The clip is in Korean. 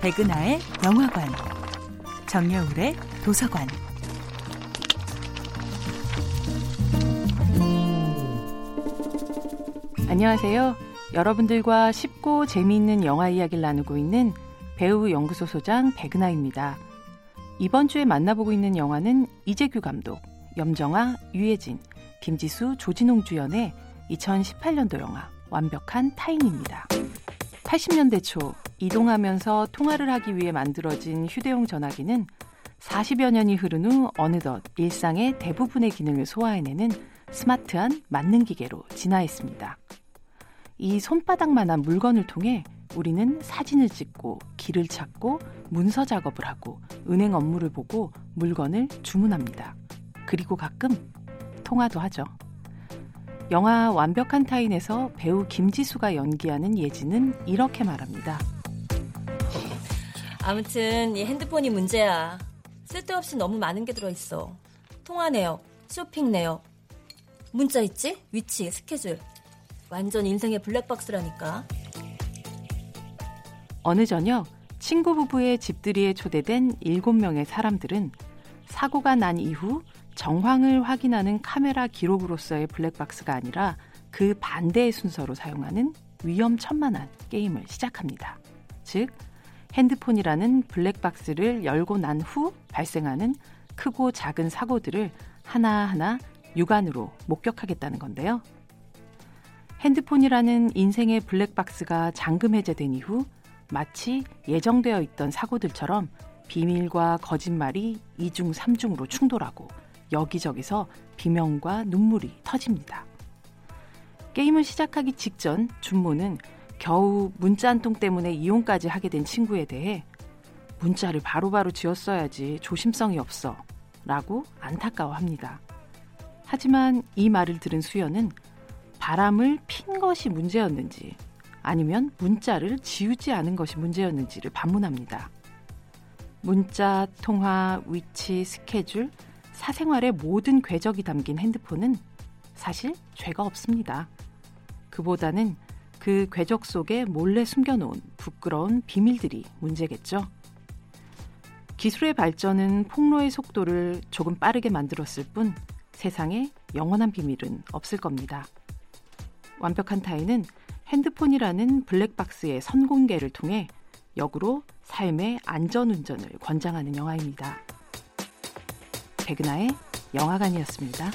백은하의 영화관, 정여울의 도서관. 안녕하세요. 여러분들과 쉽고 재미있는 영화 이야기를 나누고 있는 배우 연구소 소장 백은하입니다. 이번 주에 만나보고 있는 영화는 이재규 감독, 염정아, 유해진, 김지수, 조진웅 주연의 2018년도 영화 완벽한 타인입니다. 80년대 초 이동하면서 통화를 하기 위해 만들어진 휴대용 전화기는 40여 년이 흐른 후 어느덧 일상의 대부분의 기능을 소화해내는 스마트한 만능 기계로 진화했습니다. 이 손바닥만한 물건을 통해 우리는 사진을 찍고 길을 찾고 문서 작업을 하고 은행 업무를 보고 물건을 주문합니다. 그리고 가끔 통화도 하죠. 영화 완벽한 타인에서 배우 김지수가 연기하는 예지는 이렇게 말합니다. 아무튼 이 핸드폰이 문제야. 쓸데없이 너무 많은 게 들어있어. 통화 내역, 쇼핑 내역, 문자 있지? 위치, 스케줄. 완전 인생의 블랙박스라니까. 어느 저녁 친구 부부의 집들이에 초대된 7명의 사람들은 사고가 난 이후 정황을 확인하는 카메라 기록으로서의 블랙박스가 아니라 그 반대의 순서로 사용하는 위험천만한 게임을 시작합니다. 즉, 핸드폰이라는 블랙박스를 열고 난 후 발생하는 크고 작은 사고들을 하나하나 육안으로 목격하겠다는 건데요. 핸드폰이라는 인생의 블랙박스가 잠금 해제된 이후 마치 예정되어 있던 사고들처럼 비밀과 거짓말이 이중 삼중으로 충돌하고 여기저기서 비명과 눈물이 터집니다. 게임을 시작하기 직전 준모는 겨우 문자 한 통 때문에 이혼까지 하게 된 친구에 대해 문자를 바로바로 지었어야지 조심성이 없어 라고 안타까워합니다. 하지만 이 말을 들은 수연은 바람을 핀 것이 문제였는지 아니면 문자를 지우지 않은 것이 문제였는지를 반문합니다. 문자, 통화, 위치, 스케줄, 사생활의 모든 궤적이 담긴 핸드폰은 사실 죄가 없습니다. 그보다는 그 궤적 속에 몰래 숨겨놓은 부끄러운 비밀들이 문제겠죠. 기술의 발전은 폭로의 속도를 조금 빠르게 만들었을 뿐 세상에 영원한 비밀은 없을 겁니다. 완벽한 타인은 핸드폰이라는 블랙박스의 선공개를 통해 역으로 삶의 안전운전을 권장하는 영화입니다. 백은하의 영화관이었습니다.